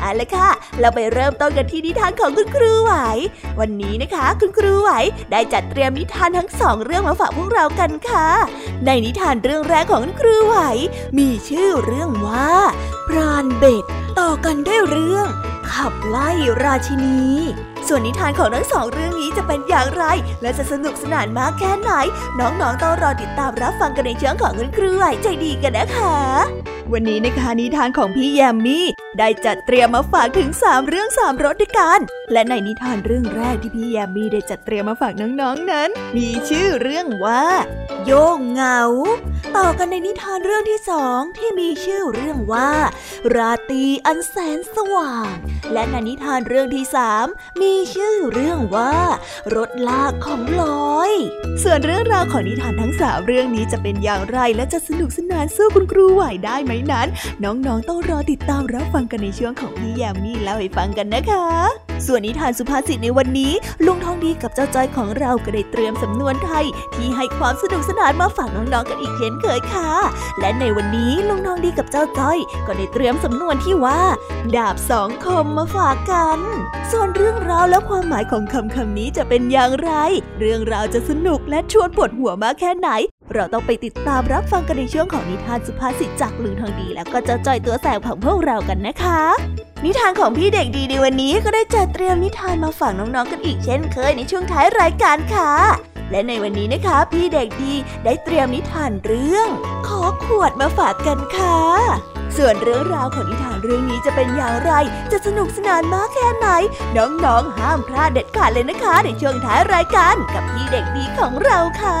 เอาละค่ะ เราไปเริ่มต้นกันที่นิทานของคุณครูไหว วันนี้นะคะ คุณครูไหวได้จัดเตรียมนิทานทั้งสองเรื่องมาฝากพวกเรากันค่ะ ในนิทานเรื่องแรกของคุณครูไหว มีชื่อเรื่องว่า พรานเบ็ด ต่อกันด้วยเรื่อง ขับไล่ราชินี ส่วนนิทานของทั้งสองเรื่องนี้จะเป็นอย่างไร และจะสนุกสนานมากแค่ไหน น้องๆต้องรอติดตามรับฟังกันในช่องของคุณครูไหวใจดีกันนะคะ วันนี้นะคะนิทานของพี่แยมมี่ได้จัดเตรียมมาฝากถึง 3 เรื่อง3รสด้วยกัน และในนิทานเรื่องแรกที่พี่แยมมี่ได้จัดเตรียมมาฝากน้องๆนนั้น มีชื่อเรื่องว่า โยงเงา ต่อกันในนิทานเรื่องที่สองที่มีชื่อเรื่องว่า ราตรีอันแสนสว่าง และในนิทานเรื่องที่สามมีีชื่อเรื่องว่ารถลากของลอย ส่วนเรื่องราวของนิทานทั้งสามเรื่องนี้จะเป็นอย่างไรและจะสนุกสนานสู้คุณครูไหวได้ไหมนั้น น้องๆต้องรอติดตามรับฟังกันในช่วงของพี่แยมมี่เล่าให้ฟังกันนะคะ ส่วนนิทานสุภาษิตในวันนี้ ลุงทองดีกับเจ้าจ้อยของเราก็ได้เตรียมสำนวนไทย ที่ให้ความสนุกสนานมาฝากน้องๆกันอีกเช่นเคยค่ะ และในวันนี้ลุงทองดีกับเจ้าจ้อย ก็ได้เตรียมสำนวนที่ว่า ดาบสองคมมาฝากกัน ส่วนเรื่องราวแล้วความหมายของคำคำนี้จะเป็นอย่างไร เรื่องราวจะสนุกและชวนปวดหัวมากแค่ไหน เราต้องไปติดตามรับฟังกันในช่วงของนิทานสุภาษิตจากลุงทองดี แล้วก็จะจอยตัวแสบของพวกเรากันนะคะ นิทานของพี่เด็กดีในวันนี้ก็ได้จัดเตรียมนิทานมาฝากน้องๆกันอีกเช่นเคยในช่วงท้ายรายการค่ะ และในวันนี้นะคะ พี่เด็กดีได้เตรียมนิทานเรื่อง ขอขวดมาฝากกันค่ะ ส่วนเรื่องราวของนิทานเรื่องนี้จะเป็นอย่างไร จะสนุกสนานมากแค่ไหน น้องๆ ห้ามพลาดเด็ดขาดเลยนะคะ ในช่วงท้ายรายการกับพี่เด็กดีของเราค่ะ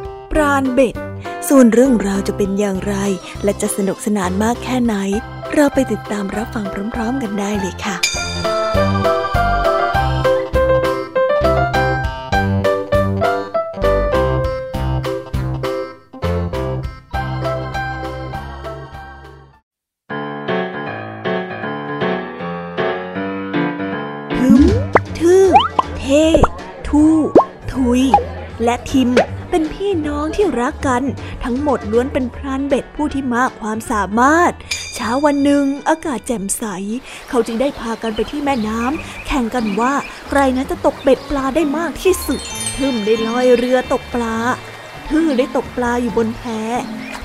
ปราณเบ็ดสส่วนเรื่องราวจะเป็นอย่างไร และจะสนุกสนานมากแค่ไหน เราไปติดตามรับฟังพร้อม ๆ กันได้เลยค่ะ และทิมเป็นพี่น้องที่รักกัน ทั้งหมดล้วนเป็นพรานเบ็ดผู้ที่มากความสามารถ เช้าวันหนึ่งอากาศแจ่มใส เขาจึงได้พากันไปที่แม่น้ำแข่งกันว่าใครนั้นจะตกเบ็ดปลาได้มากที่สุดทึมได้ลอยเรือตกปลาทื่อได้ตกปลาอยู่บนแพ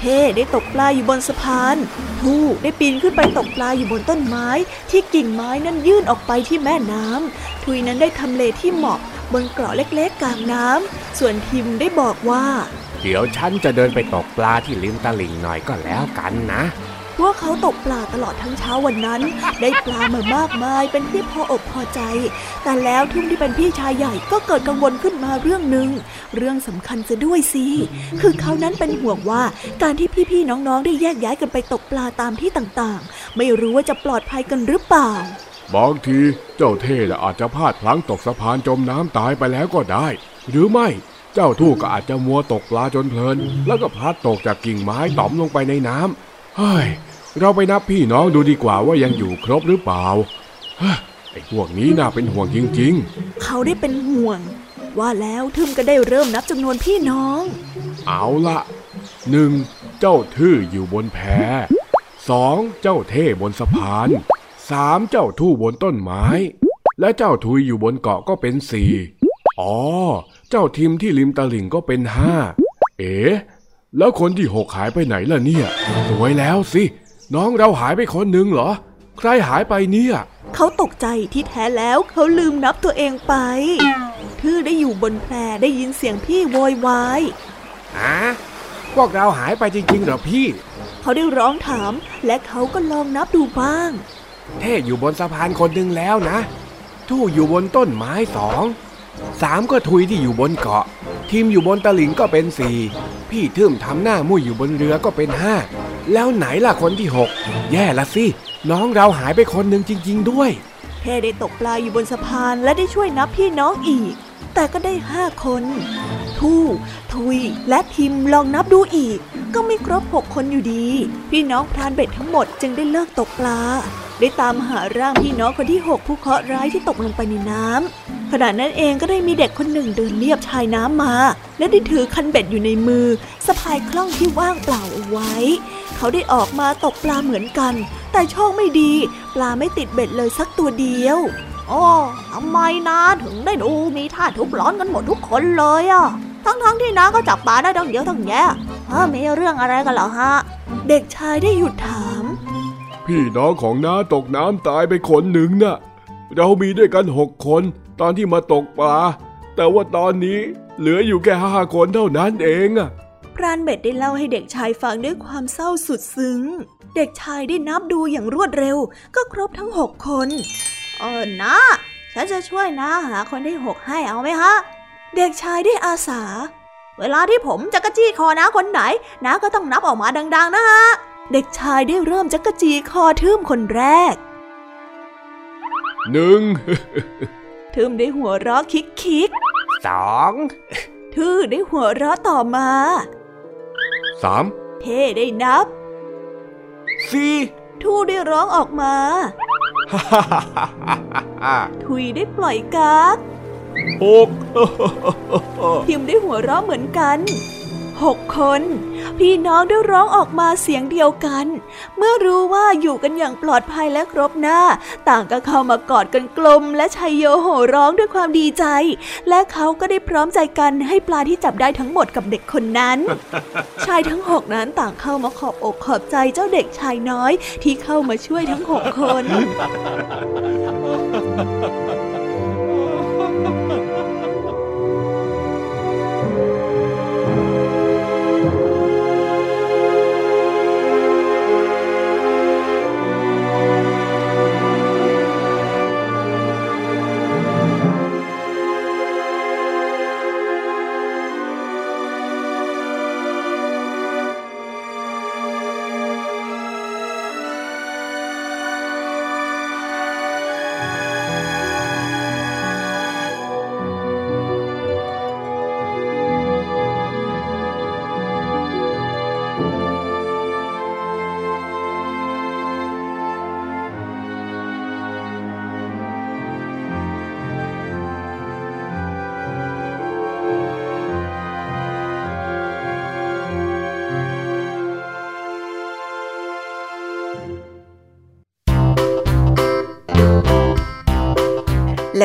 เท่ได้ตกปลาอยู่บนสะพานทู่ได้ปีนขึ้นไปตกปลาอยู่บนต้นไม้ ที่กิ่งไม้นั้นยื่นออกไปที่แม่น้ำทุยนั้นได้ทำเลที่เหมาะ บนเกราะเล็กๆกลางน้ำ ส่วนทิมได้บอกว่า เดี๋ยวฉันจะเดินไปตกปลาที่ริมตลิ่งหน่อยก็แล้วกันนะพวกเขาตกปลาตลอดทั้งเช้าวันนั้น ได้ปลามามากมายเป็นที่พออกพอใจ แต่แล้วทุ่มที่เป็นพี่ชายใหญ่ก็เกิดกังวลขึ้นมาเรื่องหนึ่งเรื่องสำคัญจะด้วยสิคือเขานั้นเป็นห่วงว่าการที่พี่ๆน้องๆได้แยกย้ายกันไปตกปลาตามที่ต่างๆ ไม่รู้ว่าจะปลอดภัยกันหรือเปล่า บางทีเจ้าเท่น่ะอาจจะพลาดพลั้งตกสะพานจมน้ำตายไปแล้วก็ได้ หรือไม่เจ้าทู่ก็อาจจะมัวตกปลาจนเพลิน แล้วก็พลัดตกจากกิ่งไม้ต่อมลงไปในน้ำเฮ้ย เราไปนับพี่น้องดูดีกว่าว่ายังอยู่ครบหรือเปล่าเฮ้ยไอ้พวกนี้น่าเป็นห่วงจริงเขาได้เป็นห่วง ว่าแล้วทึมก็ได้เริ่มนับจำนวนพี่น้องๆเอาละหนึ่งเจ้าทื่ออยู่บนแพสองเจ้าเท่บนสะพาน สามเจ้าทู่บนต้นไม้ และเจ้าทุยอยู่บนเกาะก็เป็นสี่อ๋อ เจ้าทิมที่ริมตลิ่งก็เป็นห้าเอ๋แล้วคนที่หกหายไปไหนล่ะเนี่ยสวยแล้วสิ น้องเราหายไปคนหนึ่งเหรอ ใครหายไปเนี่ย เขาตกใจที่แท้แล้วเขาลืมนับตัวเองไป ทื่อได้อยู่บนแพได้ยินเสียงพี่โวยวายฮะพวกเราหายไปจริงๆเหรอพี่ เขาได้ร้องถามและเขาก็ลองนับดูบ้าง เท่อยู่บนสะพานคนหนึ่งแล้วนะ ทู่อยู่บนต้นไม้สอง สามก็ทุยที่อยู่บนเกาะ ทีมอยู่บนตะลิ่งก็เป็นสี่ พี่ทึมทำหน้ามุ่ยอยู่บนเรือก็เป็นห้า แล้วไหนล่ะคนที่หก แย่ละสิ น้องเราหายไปคนหนึ่งจริง ๆ ด้วย เท่ได้ตกปลาอยู่บนสะพานและได้ช่วยนับพี่น้องอีก แต่ก็ได้ห้าคน ทู่ ทุย และทิมลองนับดูอีก ก็ไม่ครบหกคนอยู่ดี พี่น้องพรานเบ็ดทั้งหมดจึงได้เลิกตกปลา ได้ตามหาร่างพี่น้องคนที่หกผู้เคราะห์ร้ายที่ตกลงไปในน้ำขณะนั้นเองก็ได้มีเด็กคนหนึ่งเดินเลียบชายน้ำมา และได้ถือคันเบ็ดอยู่ในมือสะพายคล่องที่ว่างเปล่าเอาไว้ เขาได้ออกมาตกปลาเหมือนกัน แต่โชคไม่ดี ปลาไม่ติดเบ็ดเลยสักตัวเดียวโอ้ทำไมนะถึงได้ดูมีท่าทุกร้อนกันหมดทุกคนเลยอะทั้งๆที่น้าก็จับปลาได้ตั้งเยอะตั้งแยะฮะมีเรื่องอะไรกันเหรอฮะ เด็กชายได้หยุดถาม พี่น้องของน้าตกน้ำตายไปคนหนึ่งน่ะ เรามีด้วยกันหกคนตอนที่มาตกปลา แต่ว่าตอนนี้เหลืออยู่แค่ห้าคนเท่านั้นเองอะพรานเบ็ดได้เล่าให้เด็กชายฟังด้วยความเศร้าสุดซึ้ง เด็กชายได้นับดูอย่างรวดเร็ว ก็ครบทั้งหกคนเออนะฉันจะช่วยนะหาคนที่หกให้เอาไหมฮะ เด็กชายได้อาสา เวลาที่ผมจะกระจี้คอนะคนไหนนะก็ต้องนับออกมาดัง ๆ นะฮะ เด็กชายได้เริ่มจักกะจีคอทืมคนแรก หนึ่งทืมได้หัวเราะคิกคิกสองๆทื่อได้หัวเราะต่อมาสามเท่ได้นับสี่ทู่ได้ร้องออกมาทุยได้ปล่อยกากหกทิมได้หัวเราะเหมือนกัน หกคน พี่น้องได้ร้องออกมาเสียงเดียวกัน เมื่อรู้ว่าอยู่กันอย่างปลอดภัยและครบหน้า ต่างก็เข้ามากอดกันกลม และชัยโยโห่ร้องด้วยความดีใจ และเขาก็ได้พร้อมใจกันให้ปลาที่จับได้ทั้งหมดกับเด็กคนนั้น ชายทั้งหกนั้นต่างเข้ามาขอบอกขอบใจเจ้าเด็กชายน้อยที่เข้ามาช่วยทั้งหกคน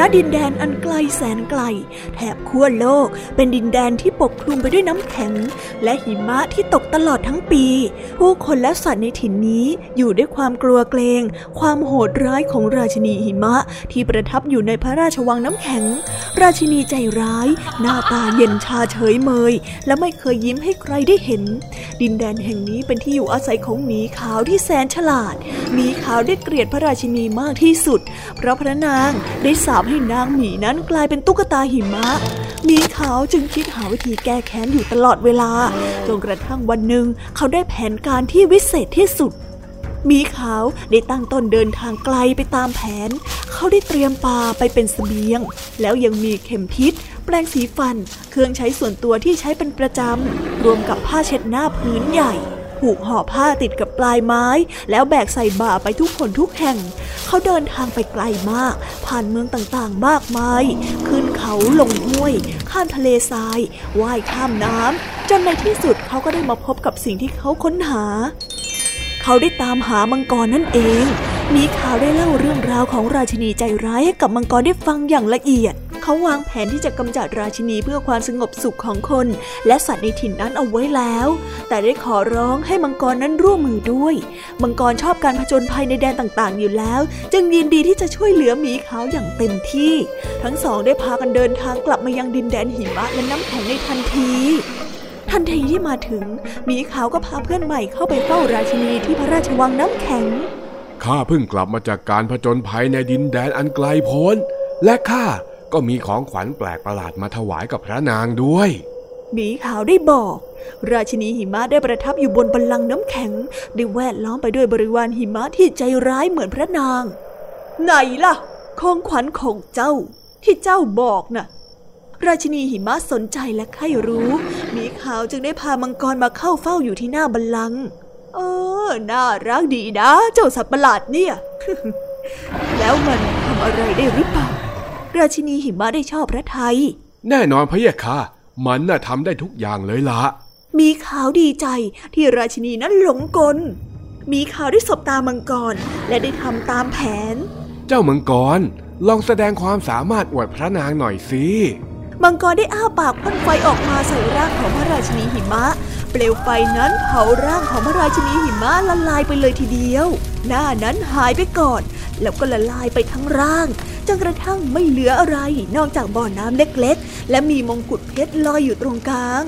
ณดินแดนอันไกล แสนไกล แถบขั้วโลกเป็นดินแดนที่ปกคลุมไปด้วยน้ำแข็ง และหิมะที่ตกตลอดทั้งปี ผู้คนและสัตว์ในถิ่นนี้อยู่ด้วยความกลัวเกรง ความโหดร้ายของราชินีหิมะที่ประทับอยู่ในพระราชวังน้ำแข็ง ราชินีใจร้าย หน้าตาเย็นชาเฉยเมย และไม่เคยยิ้มให้ใครได้เห็น ดินแดนแห่งนี้เป็นที่อยู่อาศัยของหมีขาวที่แสนฉลาดหมีขาวได้เกลียดพระราชินีมากที่สุด เพราะพระนางได้สาปให้นางหมีนั้นกลายเป็นตุ๊กตาหิมะมีขาวจึงคิดหาวิธีแก้แค้นอยู่ตลอดเวลา จนกระทั่งวันหนึ่งเขาได้แผนการที่วิเศษที่สุดมีขาวได้ตั้งต้นเดินทางไกลไปตามแผน เขาได้เตรียมปลาไปเป็นเสบียง แล้วยังมีเข็มทิศ แปรงสีฟัน เครื่องใช้ส่วนตัวที่ใช้เป็นประจำ รวมกับผ้าเช็ดหน้าพื้นใหญ่ ผูกห่อผ้าติดกับปลายไม้ แล้วแบกใส่บ่าไปทุกคนทุกแห่ง เขาเดินทางไปไกลมาก ผ่านเมืองต่างๆมากมาย ขึ้นเขาลงห้วย ข้ามทะเลทราย ว่ายข้ามน้ำจนในที่สุดเขาก็ได้มาพบกับสิ่งที่เขาค้นหา เขาได้ตามหามังกรนั่นเอง มีข่าวได้เล่าเรื่องราวของราชินีใจร้ายให้กับมังกรได้ฟังอย่างละเอียด เขาวางแผนที่จะกำจัดราชินีเพื่อความสงบสุขของคน และสัตว์ในถิ่นนั้นเอาไว้แล้ว แต่ได้ขอร้องให้มังกรนั้นร่วมมือด้วย มังกรชอบการผจญภัยในแดนต่างๆ อยู่แล้ว จึงยินดีที่จะช่วยเหลือหมีขาวอย่างเต็มที่ ทั้งสองได้พากันเดินทางกลับมายังดินแดนหิมะและน้ำแข็งในทันทีทันทีที่มาถึงหมีขาวก็พาเพื่อนใหม่เข้าไปเฝ้าราชินีที่พระราชวังน้ำแข็ง ข้าเพิ่งกลับมาจากการผจญภัยในดินแดนอันไกลโพ้น และข้า ก็มีของขวัญแปลกประหลาดมาถวายกับพระนางด้วยหมีขาวได้บอก ราชินีหิมะได้ประทับอยู่บนบัลลังก์น้ำแข็ง ได้แวดล้อมไปด้วยบริวารหิมะที่ใจร้ายเหมือนพระนาง ไหนล่ะของขวัญของเจ้า ที่เจ้าบอกน่ะ ราชินีหิมะสนใจและใคร่รู้หมีขาวจึงได้พามังกรมาเข้าเฝ้าอยู่ที่หน้าบัลลังก์เออ น่ารักดีนะ เจ้าสัตว์ประหลาดเนี่ย แล้วมันทำอะไรได้หรือเราชินีหิมะได้ชอบพระไทย แน่นอนพะเยะค่ะ มันน่ะทำได้ทุกอย่างเลยละมีขาวดีใจที่ราชินีนั้นหลงกล มีขาวได้สบตามังกร และได้ทำตามแผน เจ้ามังกรลองแสดงความสามารถอวดพระนางหน่อยสิมังกรได้อ้าปากพ่นไฟออกมาใส่ร่างของพระราชินีหิมะ เปลวไฟนั้นเผาร่างของพระราชินีหิมะละลายไปเลยทีเดียว หน้านั้นหายไปก่อน แล้วก็ละลายไปทั้งร่าง จนกระทั่งไม่เหลืออะไรนอกจากบ่อน้ำเล็กๆ และมีมงกุฎเพชรลอยอยู่ตรงกลาง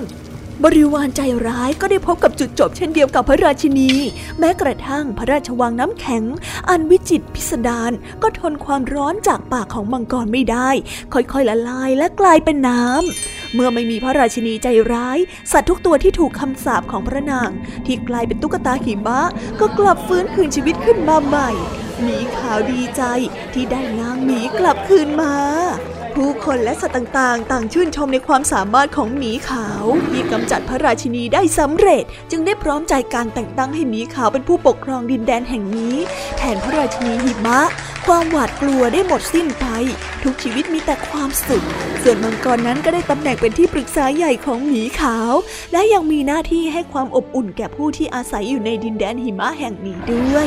บริวารใจร้ายก็ได้พบกับจุดจบเช่นเดียวกับพระราชินี แม้กระทั่งพระราชวังน้ำแข็ง อันวิจิตรพิสดารก็ทนความร้อนจากปากของมังกรไม่ได้ ค่อยๆละลายและกลายเป็นน้ำ เมื่อไม่มีพระราชินีใจร้าย สัตว์ทุกตัวที่ถูกคำสาปของพระนาง ที่กลายเป็นตุ๊กตาหิมะก็กลับฟื้นคืนชีวิตขึ้นมาใหม่ มีข่าวดีใจที่ได้นางหมีกลับคืนมา ผู้คนและสัตว์ต่างๆ ต่างชื่นชมในความสามารถของหมีขาวที่กำจัดพระราชินีได้สำเร็จ จึงได้พร้อมใจการแต่งตั้งให้หมีขาวเป็นผู้ปกครองดินแดนแห่งนี้ แทนพระราชินีหิมะ ความหวาดกลัวได้หมดสิ้นไป ทุกชีวิตมีแต่ความสุข ส่วนมังกรนั้นก็ได้ตำแหน่งเป็นที่ปรึกษาใหญ่ของหมีขาว และยังมีหน้าที่ให้ความอบอุ่นแก่ผู้ที่อาศัยอยู่ในดินแดนหิมะแห่งนี้ด้วย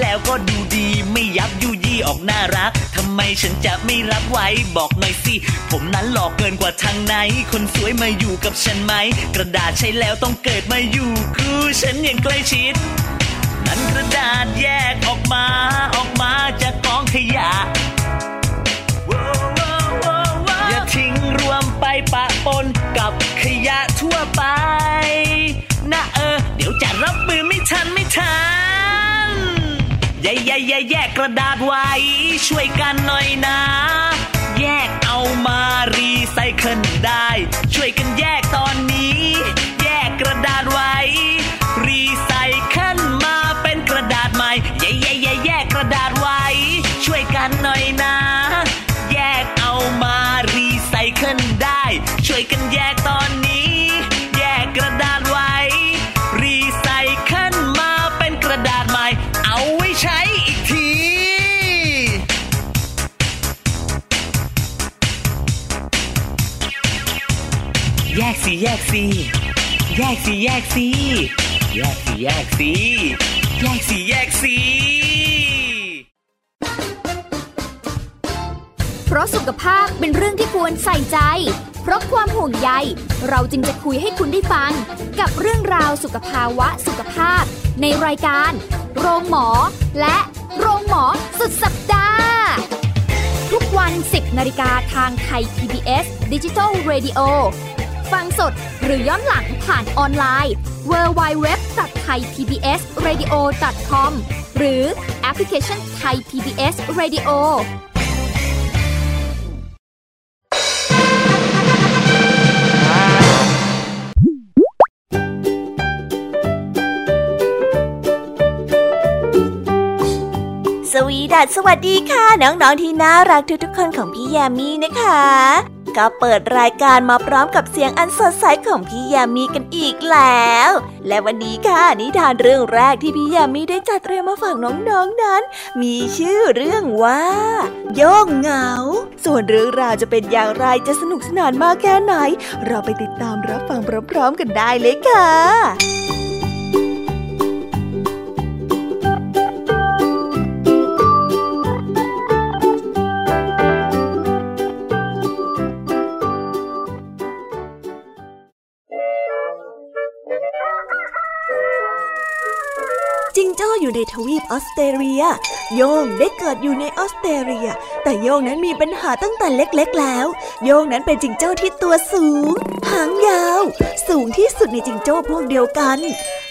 แล้วก็ดูดีไม่ยับยุยี่ออกน่ารักทำไมฉันจะไม่รับไว้บอกหน่อยสิ ผมนั้นหลอกเกินกว่าทางไหน คนสวยมาอยู่กับฉันไหม กระดาษใช้แล้วต้องเกิดมาอยู่คู่ฉันอย่างใกล้ชิด นั้นกระดาษแยกออกมาออกมาจากกองขยะอย่าทิ้งรวมไปปะปนกับขยะทั่วไปนะเออ เดี๋ยวจะรับมือไม่ทันไม่ทัน แย่แย่แย่แยกกระดาษไว้ ช่วยกันหน่อยนะ แยกเอามารีไซเคิลได้ ช่วยกันแยกตอนนี้ แยกกระดาษไว้ สิแยกสิแยกสิแยกสิแยกสิแยกสิแยกสิแยกสิเพราะสุขภาพเป็นเรื่องที่ควรใส่ใจ เพราะความห่วงใย เราจึงจะคุยให้คุณได้ฟัง กับเรื่องราวสุขภาวะสุขภาพ ในรายการ โรงหมอ และโรงหมอสุดสัปดาห์ทุกวัน 10นาฬิกาทางไทย PBS Digital Radio ฟังสดหรือย้อนหลังผ่านออนไลน์ www.thaipbsradio.com หรือแอปพลิเคชัน Thai PBS Radio วีดัสสวัสดีค่ะ น้องๆที่น่ารักทุกๆคนของพี่แยมี่นะคะ ก็เปิดรายการมาพร้อมกับเสียงอันสดใสของพี่แยมี่กันอีกแล้ว และวันนี้ค่ะนิทานเรื่องแรกที่พี่แยมี่ได้จัดเตรียมมาฝากน้องๆนนั้น มีชื่อเรื่องว่า โยงเหงา ส่วนเรื่องราวจะเป็นอย่างไรจะสนุกสนานมากแค่ไหน เราไปติดตามรับฟังพร้อมๆกันได้เลยค่ะ อออสเตรเลีย โยงได้เกิดอยู่ในออสเตรเลีย แต่โยงนั้นมีปัญหาตั้งแต่เล็กๆแล้ว โยงนั้นเป็นจิงโจ้ที่ตัวสูง หางยาว สูงที่สุดในจิงโจ้พวกเดียวกัน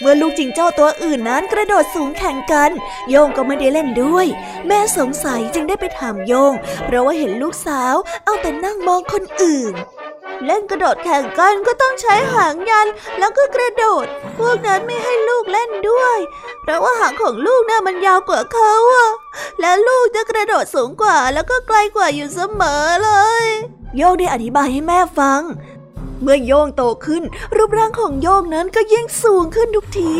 เมื่อลูกจิงโจ้ตัวอื่นนั้นกระโดดสูงแข่งกัน โยงก็ไม่ได้เล่นด้วย แม่สงสัยจึงได้ไปถามโยง เพราะว่าเห็นลูกสาว เอาแต่นั่งมองคนอื่น เล่นกระโดดแข่งกันก็ต้องใช้หางยันแล้วก็กระโดด พวกนั้นไม่ให้ลูกเล่นด้วย เพราะว่าหางของลูกน่ะมันยาวกว่าเขาอะและลูกจะกระโดดสูงกว่าแล้วก็ไกลกว่าอยู่เสมอเลย โยกได้อธิบายให้แม่ฟัง เมื่อโยงโตขึ้น รูปร่างของโยงนั้นก็ยิ่งสูงขึ้นทุกที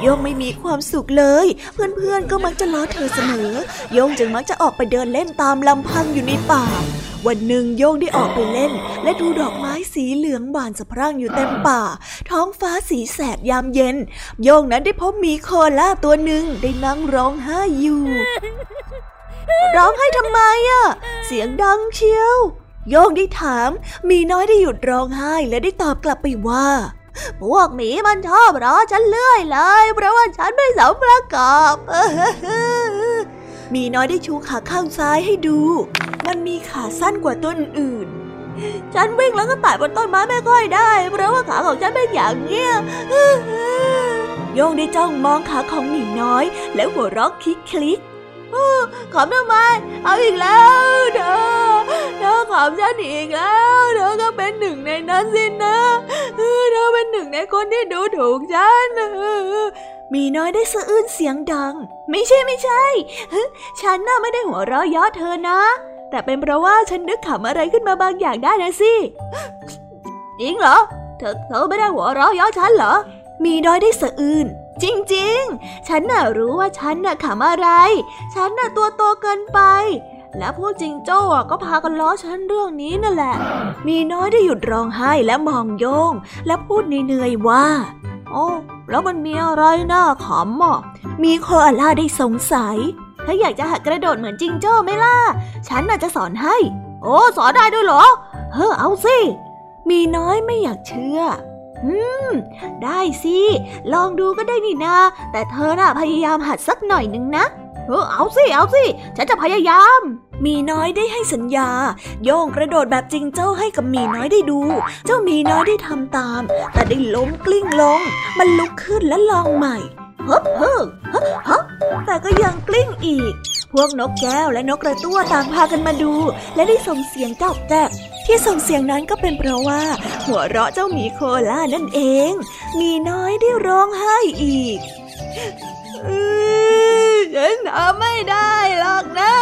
โยงไม่มีความสุขเลย เพื่อนๆก็มักจะล้อเธอเสมอ โยงจึงมักจะออกไปเดินเล่นตามลำพังอยู่ในป่า วันหนึ่งโยงได้ออกไปเล่น และดูดอกไม้สีเหลืองบานสะพรั่งอยู่เต็มป่า ท้องฟ้าสีแสดยามเย็น โยงนั้นได้พบมีโคล่าตัวหนึ่งได้นั่งร้องไห้อยู่ ร้องไห้ทำไมอะเสียงดังเชียว โยงได้ถาม มีน้อยได้หยุดร้องไห้และได้ตอบกลับไปว่า พวกหมีมันชอบล้อฉันเลื่อยเลย เพราะว่าฉันไม่สมประกอบมีน้อยได้ชูขาข้างซ้ายให้ดู มันมีขาสั้นกว่าต้นอื่น ฉันวิ่งแล้วก็ไต่บนต้นไม้ไม่ค่อยได้ เพราะว่าขาของฉันเป็นอย่างเงี้ยโยงได้จ้องมองขาของหมีน้อย แล้วหัวเราะคลิกคลิก ขำทำไม เอาอีกแล้วเธอเธอขำฉันอีกแล้วเธอก็เป็นหนึ่งในนั้นสินะเธอเป็นหนึ่งในคนที่ดูถูกฉันมีน้อยได้สะอื้นเสียงดัง ไม่ใช่ไม่ใช่ ฉันน่ะไม่ได้หัวเราะเยาะเธอนะ แต่เป็นเพราะว่าฉันนึกขำอะไรขึ้นมาบางอย่างได้นะสิจริงเหรอ เธอเธอไม่ได้หัวเราะเยาะฉันเหรอ มีน้อยได้สะอื้น จริงๆ ฉันน่ะรู้ว่าฉันน่ะขำอะไร ฉันน่ะตัวโตเกินไป แล้วพวกจิงโจ้ก็พากันล้อฉันเรื่องนี้นั่นแหละ มีน้อยได้หยุดร้องไห้และมองโยง และพูดเหนื่อยๆว่า โอ้ แล้วมันมีอะไรน่าขำอะมีโคอาล่าได้สงสัย ถ้าอยากจะหัดกระโดดเหมือนจิงโจ้ไหมล่ะ ฉันน่ะจะสอนให้ โอ้ สอนได้ด้วยเหรอ เฮ้อเอาสิ มีน้อยไม่อยากเชื่อ อืม ได้สิ ลองดูก็ได้นี่นา แต่เธอน่ะพยายามหัดสักหน่อยนึงนะ เออเอาสิ เอาสิ ฉันจะพยายาม มีน้อยได้ให้สัญญา โยงกระโดดแบบจริงเจ้าให้กับมีน้อยได้ดู เจ้ามีน้อยได้ทำตาม แต่ได้ล้มกลิ้งลง มันลุกขึ้นและลองใหม่ฮ้เฮ้เฮ้เฮ้แต่ก็ยังกลิ้งอีก วกนกแก้วและนกกระตั้วต่างพากันมาดู และได้ส่งเสียงจอกแจกที่ส่งเสียงนั้นก็เป็นเพราะว่า หัวเราะเจ้าหมีโคล่านั่นเอง มีน้อยได้ร้องไห้อีกฉันทำไม่ได้หรอกนะ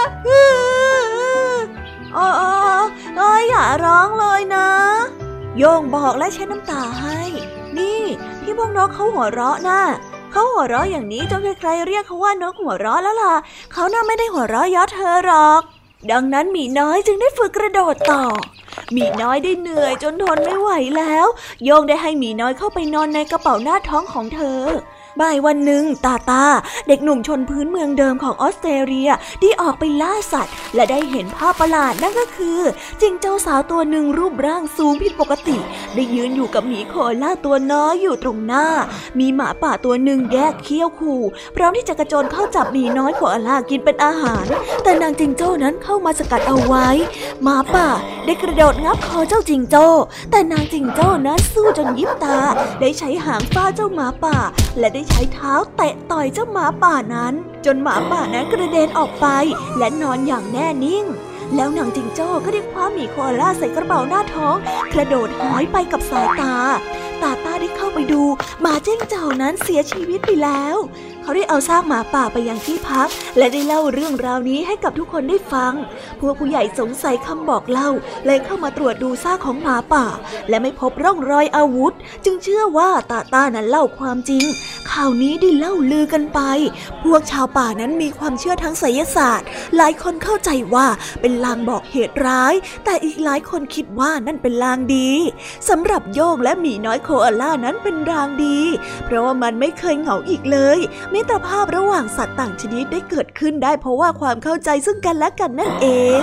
อ๋อเอ้ยอย่าร้องเลยนะ โยงบอกและใช้น้ำตาให้ นี่ที่พวกนกเขาหัวเราะนะ่ะ เขาหัวเราะอย่างนี้จนใครๆเรียกเขาว่านกหัวเราะแล้วล่ะ เขาน่าไม่ได้หัวเราะย้อเธอหรอก ดังนั้นมีน้อยจึงได้ฝึกกระโดดต่อมีน้อยได้เหนื่อยจนทนไม่ไหวแล้ว โยงได้ให้มีน้อยเข้าไปนอนในกระเป๋าหน้าท้องของเธอ บ่ายวันหนึ่งตาตา เด็กหนุ่มชนพื้นเมืองเดิมของออสเตรเลียที่ออกไปล่าสัตว์ และได้เห็นภาพประหลาดนั่นก็คือจิงเจ้าสาวตัวหนึ่งรูปร่างสูงผิดปกติ ได้ยืนอยู่กับหมีโคล่าตัวน้อยอยู่ตรงหน้า มีหมาป่าตัวหนึ่งแยกเขี้ยวขู่พร้อมที่จะกระโจนเข้าจับหมีน้อยโคล่ากินเป็นอาหาร แต่นางจิงโจ้นั้นเข้ามาสกัดเอาไว้ หมาป่าได้กระโดดงับคอเจ้าจิงโจ้ แต่นางจิงโจ้นั้นสู้จนยิบตา ได้ใช้หางฟาดเจ้าหมาป่า และได้ใช้เท้าเตะต่อยเจ้าหมาป่านั้น จนหมาป่านั้นกระเด็นออกไป และนอนอย่างแน่นิ่ง แล้วนางจิงโจ้ก็ได้คว้าหมีโคอาล่าใส่กระเป๋าหน้าท้อง กระโดดหายไปกับสายตา ตาตาได้เข้าไปดูหมาเจ้งเจ้านั้นเสียชีวิตไปแล้ว เขาได้เอาซากหมาป่าไปยังที่พัก และได้เล่าเรื่องราวนี้ให้กับทุกคนได้ฟัง พวกผู้ใหญ่สงสัยคำบอกเล่าเลยเข้ามาตรวจดูซากของหมาป่า และไม่พบร่องรอยอาวุธ จึงเชื่อว่าตาต้านั้นเล่าความจริง ข่าวนี้ได้เล่าลือกันไป พวกชาวป่านั้นมีความเชื่อทั้งไสยศาสตร์ หลายคนเข้าใจว่าเป็นลางบอกเหตุร้าย แต่อีกหลายคนคิดว่านั่นเป็นลางดีสำหรับโยงและหมีน้อยโคอาล่านั้นเป็นลางดี เพราะว่ามันไม่เคยเหงาอีกเลยมิตรภาพระหว่างสัตว์ต่างชนิดได้เกิดขึ้นได้เพราะว่าความเข้าใจซึ่งกันและกันนั่นเอง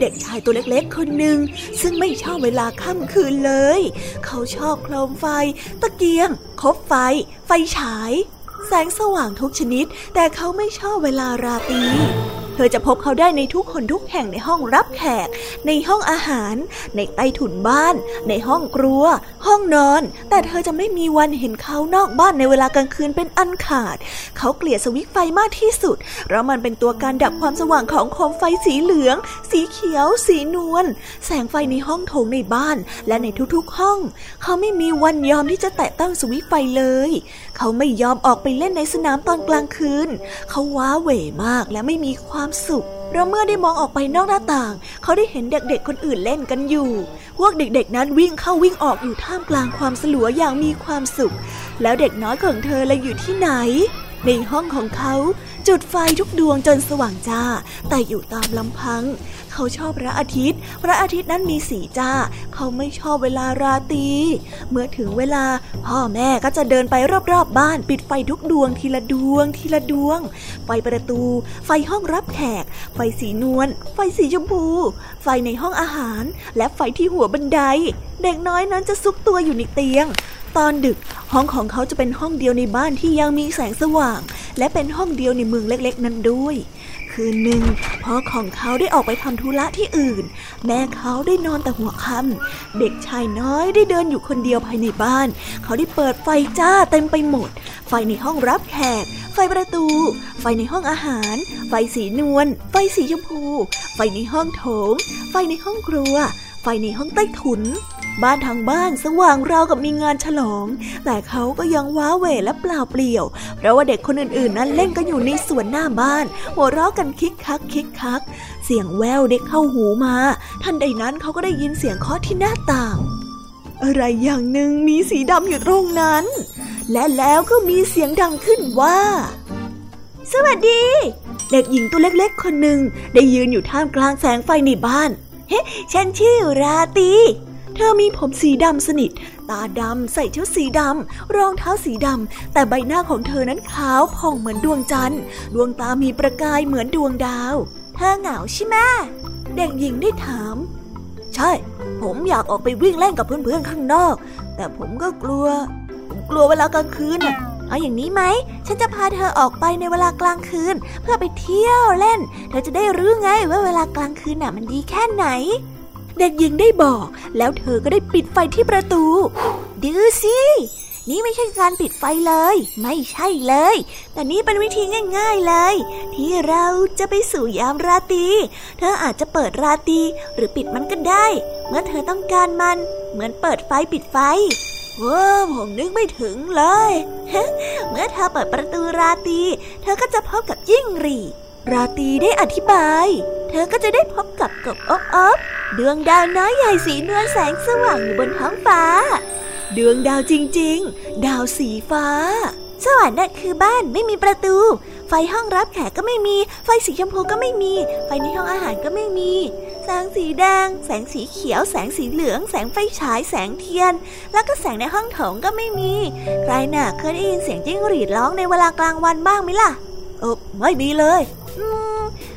เด็กชายตัวเล็กๆ คนหนึ่งซึ่งไม่ชอบเวลาค่ำคืนเลย เขาชอบโคมไฟ ตะเกียง คบไฟ ไฟฉาย แสงสว่างทุกชนิด แต่เขาไม่ชอบเวลาราตรี เธอจะพบเขาได้ในทุกคนทุกแห่งในห้องรับแขก ในห้องอาหาร ในใต้ถุนบ้าน ในห้องครัว ห้องนอน แต่เธอจะไม่มีวันเห็นเขานอกบ้านในเวลากลางคืนเป็นอันขาด เขาเกลียดสวิตไฟมากที่สุด เพราะมันเป็นตัวการดับความสว่างของโคมไฟสีเหลือง สีเขียว สีนวล แสงไฟในห้องโถงในบ้าน และในทุกๆห้อง เขาไม่มีวันยอมที่จะแตะต้องสวิตไฟเลย เขาไม่ยอมออกไปเล่นในสนามตอนกลางคืน เขาว้าเหวมากและไม่มีความความสุขเพราะเมื่อได้มองออกไปนอกหน้าต่าง เขาได้เห็นเด็กๆคนอื่นเล่นกันอยู่ พวกเด็กๆนั้นวิ่งเข้าวิ่งออกอยู่ท่ามกลางความสลัวอย่างมีความสุข แล้วเด็กน้อยของเธอเลยอยู่ที่ไหน ในห้องของเขาจุดไฟทุกดวงจนสว่างจ้า แต่อยู่ตามลำพัง เขาชอบพระอาทิตย์ พระอาทิตย์นั้นมีสีจ้า เขาไม่ชอบเวลาราตรีเมื่อถึงเวลา พ่อแม่ก็จะเดินไปรอบๆบบ้าน ปิดไฟทุกดวงทีละดวง ทีละดวง ไฟประตู ไฟห้องรับแขก ไฟสีนวลไฟสีชมพู ไฟในห้องอาหาร และไฟที่หัวบันได เด็กน้อยนั้นจะซุกตัวอยู่ในเตียง ตอนดึกห้องของเขาจะเป็นห้องเดียวในบ้านที่ยังมีแสงสว่าง และเป็นห้องเดียวในเมืองเล็กๆ นั้นด้วย คืนหนึ่งพ่อของเขาได้ออกไปทำธุระที่อื่น แม่เขาได้นอนแต่หัวค่ำเด็กชายน้อยได้เดินอยู่คนเดียวภายในบ้าน เขาได้เปิดไฟจ้าเต็มไปหมด ไฟในห้องรับแขก ไฟประตู ไฟในห้องอาหาร ไฟสีนวลไฟสีชมพู ไฟในห้องโถง ไฟในห้องครัวไฟในห้องใต้ถุน บ้านทางบ้านสว่างราวกับมีงานฉลอง แต่เขาก็ยังว้าเหวและเปล่าเปลี่ยว เพราะว่าเด็กคนอื่นๆ นั้นเล่นกันอยู่ในสวนหน้าบ้าน หัวเราะกันคิกคักคิกคัก เสียงแววเด็กเข้าหูมา ทันใดนั้นเขาก็ได้ยินเสียงเคาะที่หน้าต่าง อะไรอย่างหนึ่งมีสีดำอยู่ตรงนั้น และแล้วก็มีเสียงดังขึ้นว่า สวัสดี เด็กหญิงตัวเล็กๆ คนหนึ่งได้ยืนอยู่ท่ามกลางแสงไฟในบ้าน เฮ้ ฉันชื่อราตี ธอมีผมสีดำสนิท ตาดำใส่ชุดสีดำ รองเท้าสีดำ แต่ใบหน้าของเธอนั้นขาวผ่องเหมือนดวงจันทร์ ดวงตามีประกายเหมือนดวงดาว เธอเหงาใช่ไหมเด็กหญิงได้ถาม ใช่ ผมอยากออกไปวิ่งเล่นกับเพื่อนๆข้างนอก แต่ผมก็กลัว ผมกลัวเวลากลางคืนน่ะเอาอย่างนี้ไหม ฉันจะพาเธอออกไปในเวลากลางคืน เพื่อไปเที่ยวเล่น เธอจะได้รู้ไงว่าเวลากลางคืนน่ะมันดีแค่ไหน เด็กหญิงได้บอก แล้วเธอก็ได้ปิดไฟที่ประตู ดูสินี่ไม่ใช่การปิดไฟเลย ไม่ใช่เลย แต่นี่เป็นวิธีง่าย ๆเลย ที่เราจะไปสู่ยามราตรีเธออาจจะเปิดราตรีหรือปิดมันก็ได้ เมื่อเธอต้องการมัน เหมือนเปิดไฟปิดไฟว้าผมนึกไม่ถึงเลย เมื่อเธอเปิดประตูราตรีเธอก็จะพบกับยิ่งรี ราตรีได้อธิบาย เธอก็จะได้พบกับกบอบอบดวงดาวน้อยใหญ่สีนวลแสงสว่างอยู่บนท้องฟ้า ดวงดาวจริงๆ ดาวสีฟ้า สวรรค์นั่นคือบ้านไม่มีประตู ไฟห้องรับแขกก็ไม่มี ไฟสีชมพูก็ไม่มี ไฟในห้องอาหารก็ไม่มี แสงสีแดง แสงสีเขียว แสงสีเหลือง แสงไฟฉาย แสงเทียน แล้วก็แสงในห้องโถงก็ไม่มี ใครน่ะเคยได้ยินเสียงจิ้งหรีดร้องในเวลากลางวันบ้างไหมล่ะ เออไม่มีเลย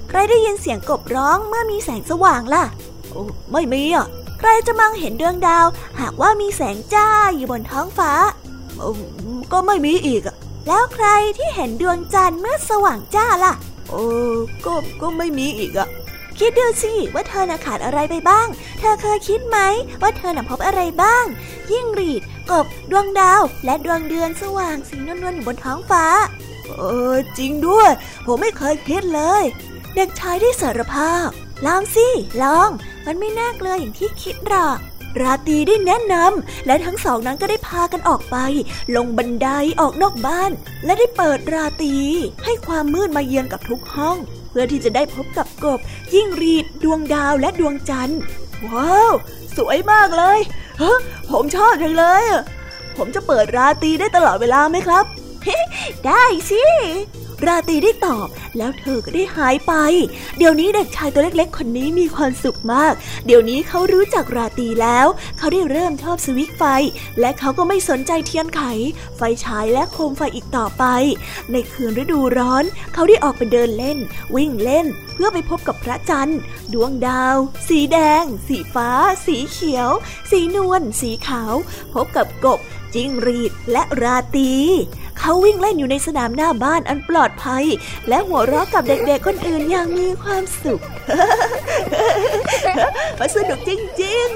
ใครได้ยินเสียงกบร้องเมื่อมีแสงสว่างล่ะ โอ้ไม่มีอะ ใครจะมองเห็นดวงดาว หากว่ามีแสงจ้าอยู่บนท้องฟ้า ก็ไม่มีอีกอะ แล้วใครที่เห็นดวงจันทร์เมื่อสว่างจ้าล่ะ โอ้ก็ก็ไม่มีอีกอะคิดดูสิว่าเธอน่ะขาดอะไรไปบ้าง เธอเคยคิดไหมว่าเธอน่ะพบอะไรบ้าง ยิ่งรีด กบ ดวงดาว และดวงเดือนสว่างสีนวลๆอยู่บนท้องฟ้า เออจริงด้วย ผมไม่เคยคิดเลย เด็กชายได้สารภาพ ลองสิ ลอง มันไม่น่ากลัวอย่างที่คิดหรอกราตีได้แนะนำและทั้งสองนั้นก็ได้พากันออกไป ลงบันไดออกนอกบ้าน และได้เปิดราตีให้ความมืดมาเยือนกับทุกห้อง เพื่อที่จะได้พบกับกบ ยิ่งรีดดวงดาวและดวงจันทร์ ว้าว สวยมากเลยฮะผมชอบจังเลย ผมจะเปิดราตีได้ตลอดเวลาไหมครับ ได้สิราตรีได้ตอบ แล้วเธอก็ได้หายไป เดี๋ยวนี้เด็กชายตัวเล็กๆ คนนี้มีความสุขมาก เดี๋ยวนี้เขารู้จักราตรีแล้ว เขาได้เริ่มชอบสวิตไฟ และเขาก็ไม่สนใจเทียนไข ไฟฉายและโคมไฟอีกต่อไป ในคืนฤดูร้อน เขาได้ออกไปเดินเล่น วิ่งเล่น เพื่อไปพบกับพระจันทร์ ดวงดาว สีแดง สีฟ้า สีเขียว สีนวลสีขาว พบกับกบจิ้งรีดและราตี เขาวิ่งเล่นอยู่ในสนามหน้าบ้านอันปลอดภัย และหัวเราะกับเด็กๆคนอื่นอย่างมีความสุขสนุกจริง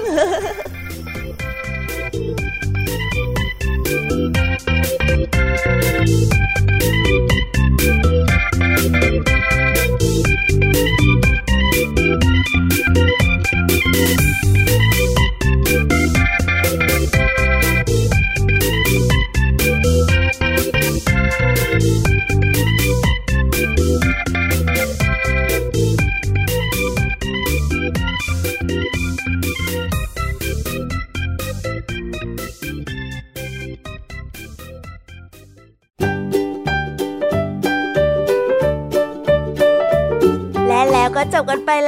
บ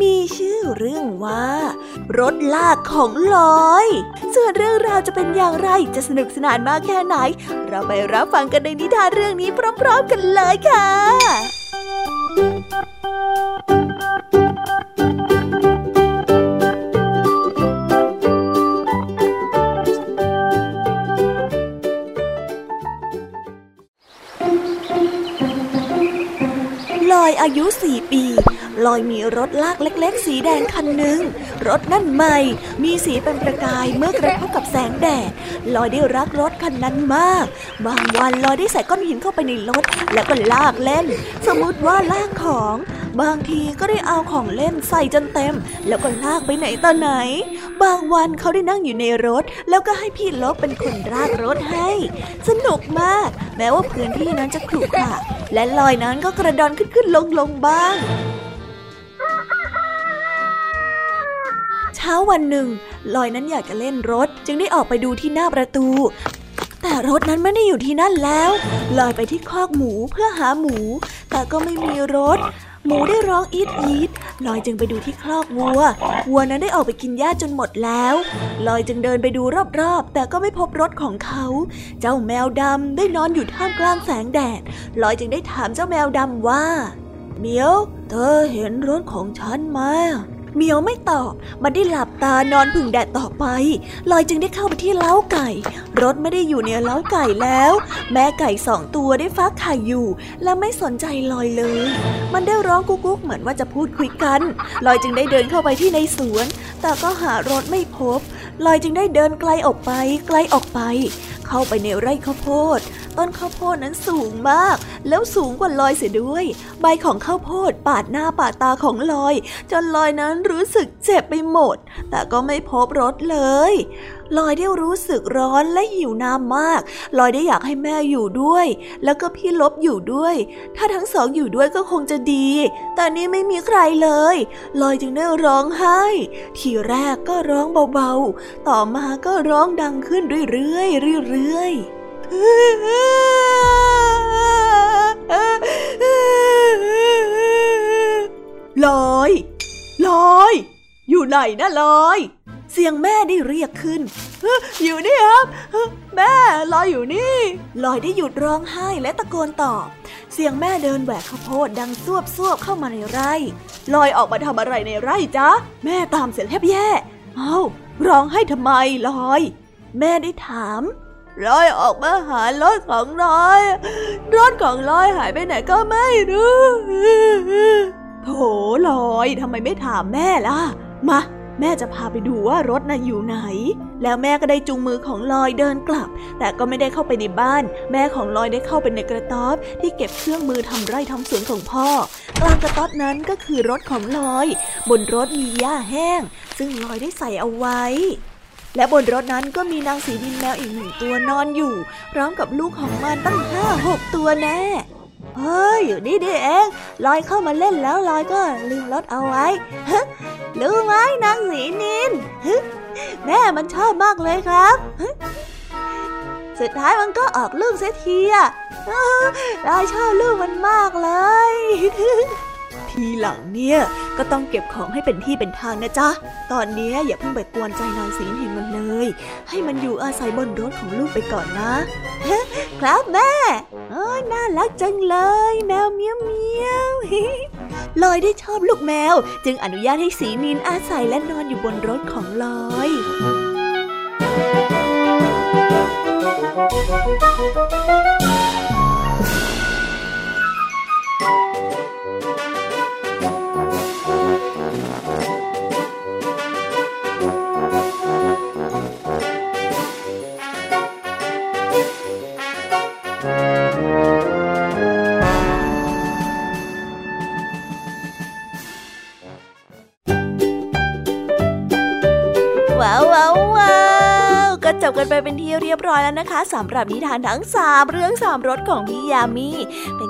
มีชื่อเรื่องว่า รถลากของลอย ส่วนเรื่องราวจะเป็นอย่างไรจะสนุกสนานมากแค่ไหน เราไปรับฟังกันในนิทานเรื่องนี้พร้อมๆกันเลยค่ะ ลอยอายุสี่ปี ลอยมีรถลากเล็ก ๆ สีแดงคันหนึ่งรถนั่นใหม่ มีสีเป็นประกายเมื่อกระทบกับแสงแดดลอยได้รักรถคันนั้นมาก บางวันลอยได้ใส่ก้อนหินเข้าไปในรถ แล้วก็ลากเล่น สมมติว่าลากของ บางทีก็ได้เอาของเล่นใส่จนเต็ม แล้วก็ลากไปไหนต่อไหน บางวันเขาได้นั่งอยู่ในรถ แล้วก็ให้พี่ลบเป็นคนลากรถให้ สนุกมาก แม้ว่าพื้นที่นั้นจะขรุขระและลอยนั้นก็กระดอนขึ้นขึ้นลงลงบ้าง ช้าวันหนึ่ง ลอยนั้นอยากจะเล่นรถ จึงได้ออกไปดูที่หน้าประตู แต่รถนั้นไม่ได้อยู่ที่นั่นแล้ว ลอยไปที่คอกหมูเพื่อหาหมู แต่ก็ไม่มีรถ หมูได้ร้องอีดอีดลอยจึงไปดูที่คลอกวัว วัวนั้นได้ออกไปกินหญ้าจนหมดแล้ว ลอยจึงเดินไปดูรอบๆ แต่ก็ไม่พบรถของเขา เจ้าแมวดำได้นอนอยู่ท่ามกลางแสงแดด ลอยจึงได้ถามเจ้าแมวดำว่า เมียว เธอเห็นรถของฉันไหม เมียวไม่ตอบ มันได้หลับตานอนผึ่งแดดต่อไป ลอยจึงได้เข้าไปที่เล้าไก่ รถไม่ได้อยู่ในเล้าไก่แล้ว แม่ไก่สองตัวได้ฟักไข่อยู่ และไม่สนใจลอยเลย มันได้ร้องกุ๊กๆเหมือนว่าจะพูดคุยกัน ลอยจึงได้เดินเข้าไปที่ในสวน แต่ก็หารถไม่พบ ลอยจึงได้เดินไกลออกไป ไกลออกไป เข้าไปในไร่ข้าวโพด ต้นข้าวโพดนั้นสูงมาก แล้วสูงกว่าลอยเสียด้วย ใบของข้าวโพดปาดหน้าปาดตาของลอย จนลอยนั้นรู้สึกเจ็บไปหมด แต่ก็ไม่พบรถเลยลอยได้รู้สึกร้อนและหิวน้ำมาก ลอยได้อยากให้แม่อยู่ด้วย แล้วก็พี่ลบอยู่ด้วย ถ้าทั้งสองอยู่ด้วยก็คงจะดี แต่นี่ไม่มีใครเลย ลอยจึงได้ร้องไห้ ทีแรกก็ร้องเบาๆ ต่อมาก็ร้องดังขึ้นเรื่อยๆเรื่อยๆ ลอยลอย อยู่ไหนนะลอย เสียงแม่ได้เรียกขึ้น อยู่นี่ครับ แม่ลอยอยู่นี่ ลอยได้หยุดร้องไห้และตะโกนตอบ เสียงแม่เดินแหวกข้าวโพดดังซวบซวบเข้ามาในไร่ ลอยออกมาทำอะไรในไร่จ๊ะ แม่ตามเสียแทบแย่ เอา้าร้องให้ทำไมลอย แม่ได้ถาม ลอยออกมาหารถของลอยรถของลอยหายไปไหนก็ไม่รู้โถลอยทำไมไม่ถามแม่ล่ะ มา แม่จะพาไปดูว่ารถน่ะอยู่ไหน แล้วแม่ก็ได้จูงมือของลอยเดินกลับ แต่ก็ไม่ได้เข้าไปในบ้าน แม่ของลอยได้เข้าไปในกระต๊อบ ที่เก็บเครื่องมือทำไร่ทำสวนของพ่อกลางกระต๊อบนั้นก็คือรถของลอย บนรถมีหญ้าแห้ง ซึ่งลอยได้ใส่เอาไว้ และบนรถนั้นก็มีนางสีดินแมวอีกหนึ่งตัวนอนอยู่ พร้อมกับลูกของมันตั้งห้าหกตัวแน่เฮ้ยอยู่นี่ดิเองลอยเข้ามาเล่นแล้วลอยก็ลืมรถเอาไว้รู้ไหมนางสีนินแม่มันชอบมากเลยครับสุดท้ายมันก็ออกลูกเสียทีอะลอยชอบลูกมันมากเลย ทีหลังเนี่ย ก็ต้องเก็บของให้เป็นที่เป็นทางนะจ๊ะ ตอนนี้อย่าเพิ่งไปกวนใจนายสีหิงมันเลย ให้มันอยู่อาศัยบนรถของลูกไปก่อนนะ ครับแม่โอ้ยน่ารักจังเลย แมวเมียวเมียวลอยได้ชอบลูกแมว จึงอนุญาตให้สีนินอาศัยและนอนอยู่บนรถของลอย wow, บกันไปเป็นที่เรียบร้อยแล้วนะคะสำหรับนิทานทั้งสามเรื่องสามรสของพี่ยามีเป็น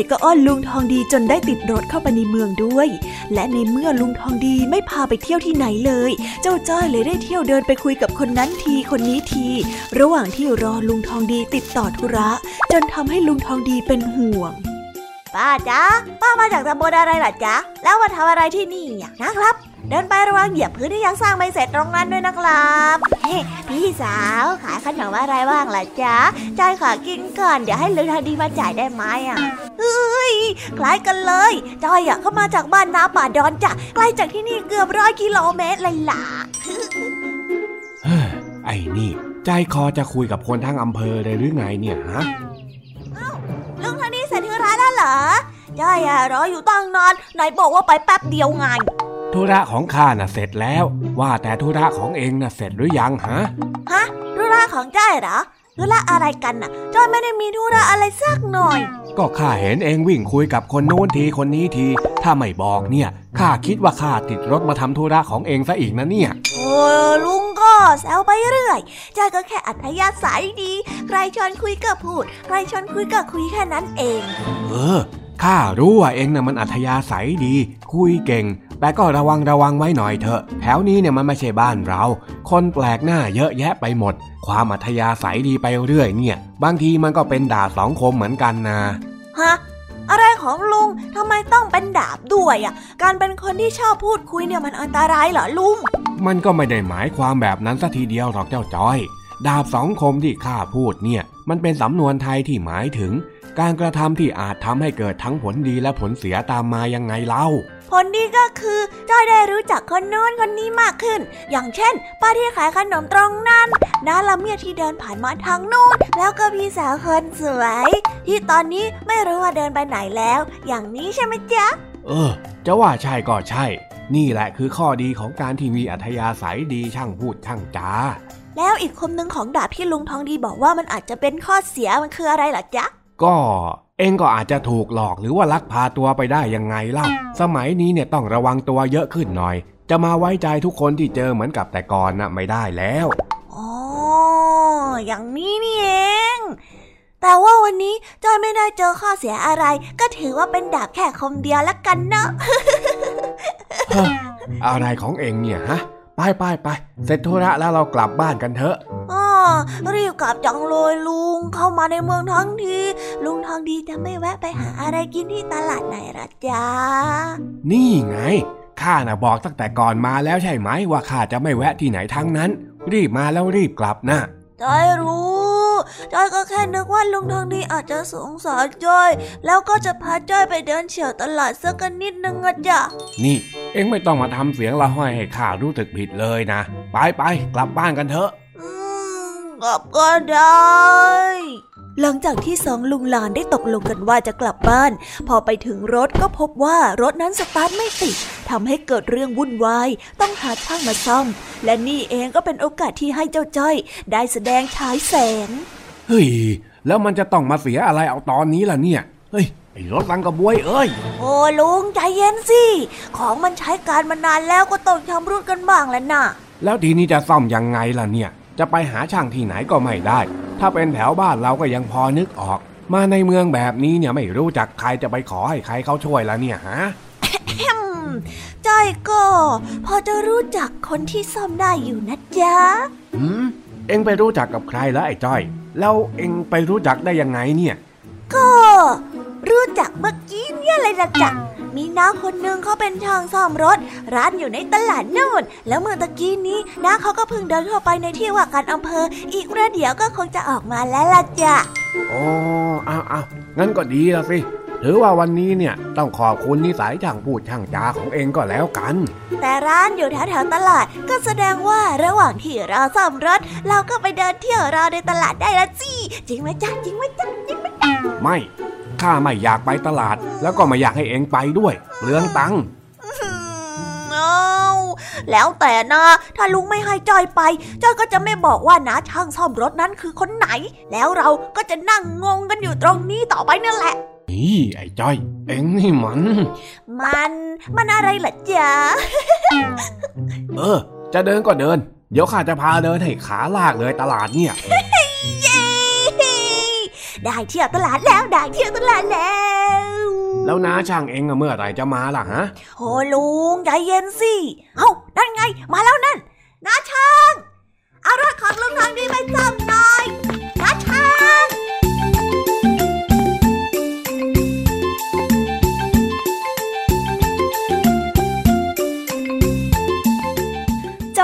อยก็อ้อนลุงทองดีจนได้ติดรถเข้าไปในเมืองด้วย และในเมื่อลุงทองดีไม่พาไปเที่ยวที่ไหนเลย เจ้าจ้อยเลยได้เที่ยวเดินไปคุยกับคนนั้นทีคนนี้ที ระหว่างที่รอลุงทองดีติดต่อธุระ จนทำให้ลุงทองดีเป็นห่วง ป้าจ๊ะป้ามาจากตำบลอะไรล่ะจ๊ะแล้วมาทำอะไรที่นี่นะครับ เดินไประวังเหยียบพื้นที่ยังสร้างไม่เสร็จตรงนั้นด้วยนะครับเฮ้พี่สาวขายขนมอะไรบ้างล่ะจ๊ะจอยขอกินก่อนเดี๋ยวให้ลุงทางดีมาจ่ายได้ไหมอะเฮ้ยคล้ายกันเลยจอยอะก็มาจากบ้านนาป่าดอนจ้ะไกลจากที่นี่เกือบร้อยกิโลเมตรเลยล่ะเฮ้ยไอ้นี่ใจคอจะคุยกับคนทั้งอำเภอเลยหรือไงเนี่ยฮะลุงทางนี้เสร็จธุระแล้วเหรอจอยอะรออยู่ตั้งนานไหนบอกว่าไปแป๊บเดียวไง ธุระของข้าน่ะเสร็จแล้ว ว่าแต่ธุระของเองน่ะเสร็จหรือยังฮะฮะธุระของจ้อยเหรอธุระอะไรกันน่ะจ้อยไม่ได้มีธุระอะไรสักหน่อย ก็ข้าเห็นเองวิ่งคุยกับคนโน้นทีคนนี้ที ถ้าไม่บอกเนี่ยข้าคิดว่าข้าติดรถมาทำธุระของเองซะอีกนะเนี่ยโอ้ลุงก็แซวไปเรื่อยจ้อยก็แค่อัธยาศัยดี ใครชวนคุยก็พูด ใครชวนคุยก็คุยแค่นั้นเอง เออข้ารู้ว่าเองน่ะมันอัธยาศัยดี คุยเก่ง แต่ก็ระวังระวังไว้หน่อยเถอะ แถวนี้เนี่ยมันไม่ใช่บ้านเรา คนแปลกหน้าเยอะแยะไปหมด ความอัธยาศัยดีไปเรื่อยเนี่ย บางทีมันก็เป็นดาบสองคมเหมือนกันนะฮะอะไรของลุงทำไมต้องเป็นดาบด้วยอะ การเป็นคนที่ชอบพูดคุยเนี่ยมันอันตรายเหรอลุง มันก็ไม่ได้หมายความแบบนั้นซะทีเดียวหรอกเจ้าจ้อย ดาบสองคมที่ข้าพูดเนี่ย มันเป็นสำนวนไทยที่หมายถึง การกระทำที่อาจทำให้เกิดทั้งผลดีและผลเสียตามมายังไงเล่า ผลดีก็คือจ้อยได้รู้จักคนโน้นคนนี้มากขึ้น อย่างเช่น ป้าที่ขายขนมตรงนั้นน้าละเมียที่เดินผ่านมาทางนู้นแล้วก็พี่สาวคนสวย ที่ตอนนี้ไม่รู้ว่าเดินไปไหนแล้ว อย่างนี้ใช่ไหมจ๊ะ เออ จะว่าใช่ก็ใช่ นี่แหละคือข้อดีของการที่มีอัธยาศัยดีช่างพูดช่างจาแล้วอีกคมหนึ่งของดาบที่ลุงทองดีบอกว่ามันอาจจะเป็นข้อเสียมันคืออะไรล่ะจ๊ะ ก็ เองก็อาจจะถูกหลอกหรือว่าลักพาตัวไปได้ยังไงเล่าสมัยนี้เนี่ยต้องระวังตัวเยอะขึ้นหน่อย จะมาไว้ใจทุกคนที่เจอเหมือนกับแต่ก่อนน่ะไม่ได้แล้วอ๋ออย่างนี้นี่เอง แต่ว่าวันนี้จอยไม่ได้เจอข้อเสียอะไร ก็ถือว่าเป็นดาบแค่คมเดียวละกันเนอะเฮ้ออะไรของเองเนี่ยฮะ ไปไปไปเสร็จธุระแล้วเรากลับบ้านกันเถอะอ๋อรีบกลับจังเลยลุงเข้ามาในเมืองทั้งที ลุงทองดีจะไม่แวะไปหาอะไรกินที่ตลาดไหนหรอจ๊ะนี่ไงข้าน่ะบอกตั้งแต่ก่อนมาแล้วใช่ไหมว่าข้าจะไม่แวะที่ไหนทั้งนั้น รีบมาแล้วรีบกลับนะจอยรู้ จอยก็แค่นึกว่าลุงทองดีอาจจะสงสารจอย แล้วก็จะพาจอยไปเดินเฉียวตลาดสักกันนิดนึงอะจ้ะ นี่ เอ็งไม่ต้องมาทำเสียงละห้อยให้ข้ารู้สึกผิดเลยนะ ไปไปกลับบ้านกันเถอะอืมกลับก็ได้ หลังจากที่สองลุงหลานได้ตกลงกันว่าจะกลับบ้าน พอไปถึงรถก็พบว่ารถนั้นสตาร์ทไม่ติดทำให้เกิดเรื่องวุ่นวาย ต้องหาช่างมาซ่อม และนี่เองก็เป็นโอกาสที่ให้เจ้าจ้อย ได้แสดงฉายแสง เฮ้ย แล้วมันจะต้องมาเสียอะไรเอาตอนนี้ล่ะเนี่ย เฮ้ยไอ้รถลังกระบวยเอ้ย โอ้ลุงใจเย็นสิ ของมันใช้การมานานแล้วก็ต้องชำรุดกันบ้างแล้วนะแล้วทีนี้จะซ่อมยังไงล่ะเนี่ย จะไปหาช่างที่ไหนก็ไม่ได้ ถ้าเป็นแถวบ้านเราก็ยังพอนึกออก มาในเมืองแบบนี้เนี่ยไม่รู้จักใครจะไปขอให้ใครเขาช่วยละเนี่ยฮะอืมจ้อยก็พอจะรู้จักคนที่ซ่อมได้อยู่นะจ๊ะหืมเอ็งไปรู้จักกับใครแล้วไอ้จ้อย แล้วเอ็งไปรู้จักได้ยังไงเนี่ย ก็ รู้จักเมื่อกี้เนี่ยเลยนะจ๊ะมีน้าคนหนึงเขาเป็นช่างซ่อมรถ ร้านอยู่ในตลาดนู่น แล้วเมื่อตะกี้นี้น้าเขาก็เพิ่งเดินเข้าไปในที่ว่าการอำเภอ อีกประเดี๋ยวก็คงจะออกมาแล้วล่ะจ๊ะโอ้อ้าวอ้าวงั้นก็ดีละสิถือว่าวันนี้เนี่ยต้องขอบคุณนิสัยช่างพูดช่างจาของเองก็แล้วกัน แต่ร้านอยู่แถวๆตลาดก็แสดงว่าระหว่างที่เราซ่อมรถ เราก็ไปเดินเที่ยวรอในตลาดได้ละสิจริงไหมจ๊ะจริงไหมจ๊ะจริงไหมจ๊ะไม่ ข้าไม่อยากไปตลาด แล้วก็ไม่อยากให้เองไปด้วยเปลืองตังค์อืมเอาแล้วแต่นะ ถ้าลุงไม่ให้จอยไปจอยก็จะไม่บอกว่านะช่างซ่อมรถนั้นคือคนไหน แล้วเราก็จะนั่งงงกันอยู่ตรงนี้ต่อไปนั่นแหละนี่ไอ้จ้อย เอ็งนี่มัน มันมันอะไรล่ะจ๊ะ เออ จะเดินก็เดิน เดี๋ยวข้าจะพาเดินให้ขาลากเลยตลาดเนี่ยเย้ ได้เที่ยวตลาดแล้วได้เที่ยวตลาดแล้ว แล้วน้าช่างเองอะเมื่อไหร่จะมาล่ะฮะโอ้ลุงใจเย็นสิ เอ้านั่นไง มาแล้วนั่นน้าช่างเอารถของลุงทองดีไปซ่อมหน่อย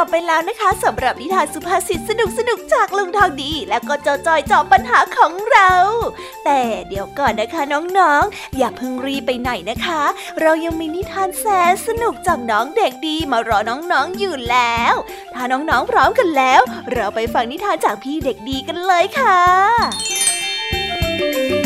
บไปแล้วนะคะสำหรับนิทานสุภาษิตสนุกสนุกจากลุงทองดี และก็เจ้าจอยจอบปัญหาของเรา แต่เดี๋ยวก่อนนะคะน้องๆอย่าเพิ่งรีไปไหนนะคะ เรายังมีนิทานแสนสนุกจากน้องเด็กดีมารอน้องๆอยู่แล้ว ถ้าน้องๆพร้อมกันแล้ว เราไปฟังนิทานจากพี่เด็กดีกันเลยค่ะโ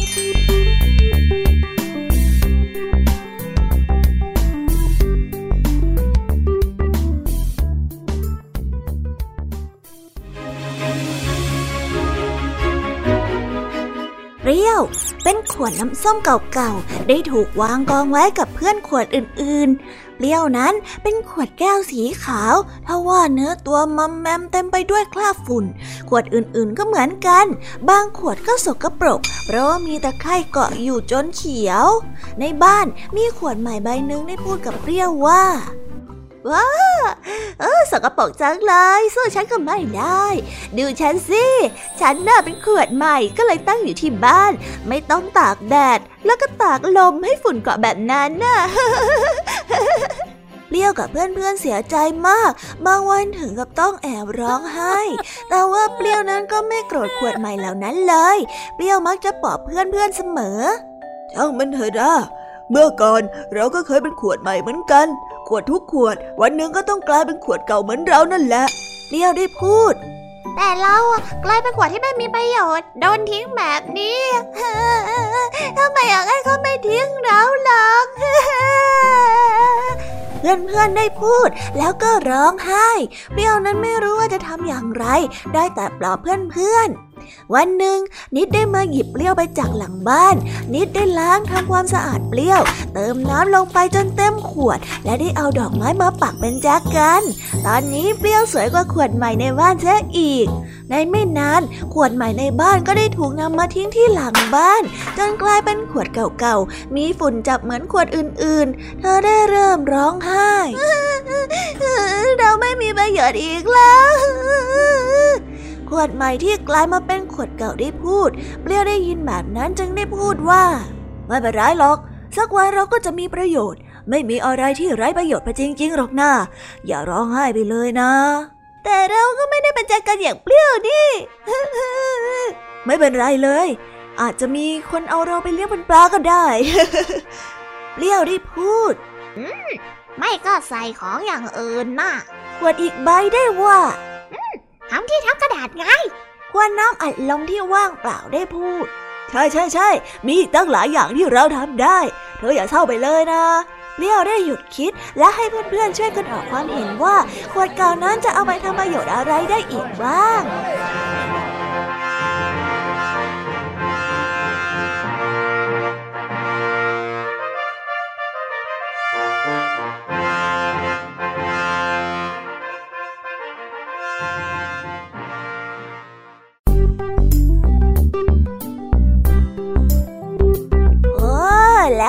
รี้ยว เป็นขวดน้ำส้มเก่าๆ ได้ถูกวางกองไว้กับเพื่อนขวดอื่นๆ เปรี้ยวนั้นเป็นขวดแก้วสีขาวทว่าเนื้อตัวมัมแมมเต็มไปด้วยคราบฝุ่น ขวดอื่นๆก็เหมือนกัน บางขวดก็สกปรก เพราะว่ามีตะไคร่เกาะอยู่จนเขียว ในบ้านมีขวดใหม่ใบหนึ่งได้พูดกับเปรี้ยวว่า ว้าเออสกปรกจังเลยสู้ฉันก็ไม่ได้ ดูฉันสิ ฉันน่าเป็นขวดใหม่ก็เลยตั้งอยู่ที่บ้าน ไม่ต้องตากแดด แล้วก็ตากลมให้ฝุ่นเกาะแบบนั้นน่ะเปรี้ยวกับเพื่อนๆเสียใจมาก บางวันถึงกับต้องแอบร้องไห้ แต่ว่าเปรี้ยวนั้นก็ไม่โกรธขวดใหม่เหล่านั้นเลย เปรี้ยวมักจะปลอบเพื่อนๆเสมอช่างมันเถอะนะเมื่อก่อนเราก็เคยเป็นขวดใหม่เหมือนกัน วดทุกขวด วันหนึ่งก็ต้องกลายเป็นขวดเก่าเหมือนเรานั่นแหละเลี้ยวได้พูด แต่เรากลายเป็นขวดที่ไม่มีประโยชน์โดนทิ้งแบบนี้ทำไมอยากให้เขาไม่ทิ้งเราหรอกเพื่อนๆได้พูดแล้วก็ร้องไห้ เปรี้ยวนั้นไม่รู้ว่าจะทำอย่างไร ได้แต่ปลอบเพื่อนๆ วันหนึ่งนิดได้มาหยิบเปรี้ยวไปจากหลังบ้าน นิดได้ล้างทำความสะอาดเปรี้ยว เติมน้ำลงไปจนเต็มขวด และได้เอาดอกไม้มาปักเป็นแจกัน ตอนนี้เปรี้ยวสวยกว่าขวดใหม่ในบ้านเสียอีก ในไม่นานขวดใหม่ในบ้านก็ได้ถูกนำมาทิ้งที่หลังบ้าน จนกลายเป็นขวดเก่าๆ มีฝุ่นจับเหมือนขวดอื่นๆ เธอได้เริ่มร้องไห้เราไม่มีประโยชน์อีกแล้ว ขวดใหม่ที่กลายมาเป็นขวดเก่าได้พูด เปรี้ยวได้ยินแบบนั้นจึงได้พูดว่า ไม่เป็นไรหรอก สักวันเราก็จะมีประโยชน์ ไม่มีอะไรที่ไร้ประโยชน์ไปจริงๆหรอกนะอย่าร้องไห้ไปเลยนะ แต่เราก็ไม่ได้เป็นใจกันอย่างเปรี้ยวนี่ ไม่เป็นไรเลย อาจจะมีคนเอาเราไปเลี้ยงเป็นปลาก็ได้ เปรี้ยวได้พูดไม่ก็ใส่ของอย่างอื่นน่ะขวดอีกใบได้ว่า ทำที่ทับกระดาษไง ควรน้องอัดลงที่ว่างเปล่าได้พูด ใช่ใช่ใช่มีอีกตั้งหลายอย่างที่เราทำได้ เธออย่าเศร้าไปเลยนะเลี้ยวได้หยุดคิดและให้เพื่อนๆช่วยกันออกความเห็นว่าขวดเก่านั้นจะเอาไปทำประโยชน์อะไรได้อีกบ้าง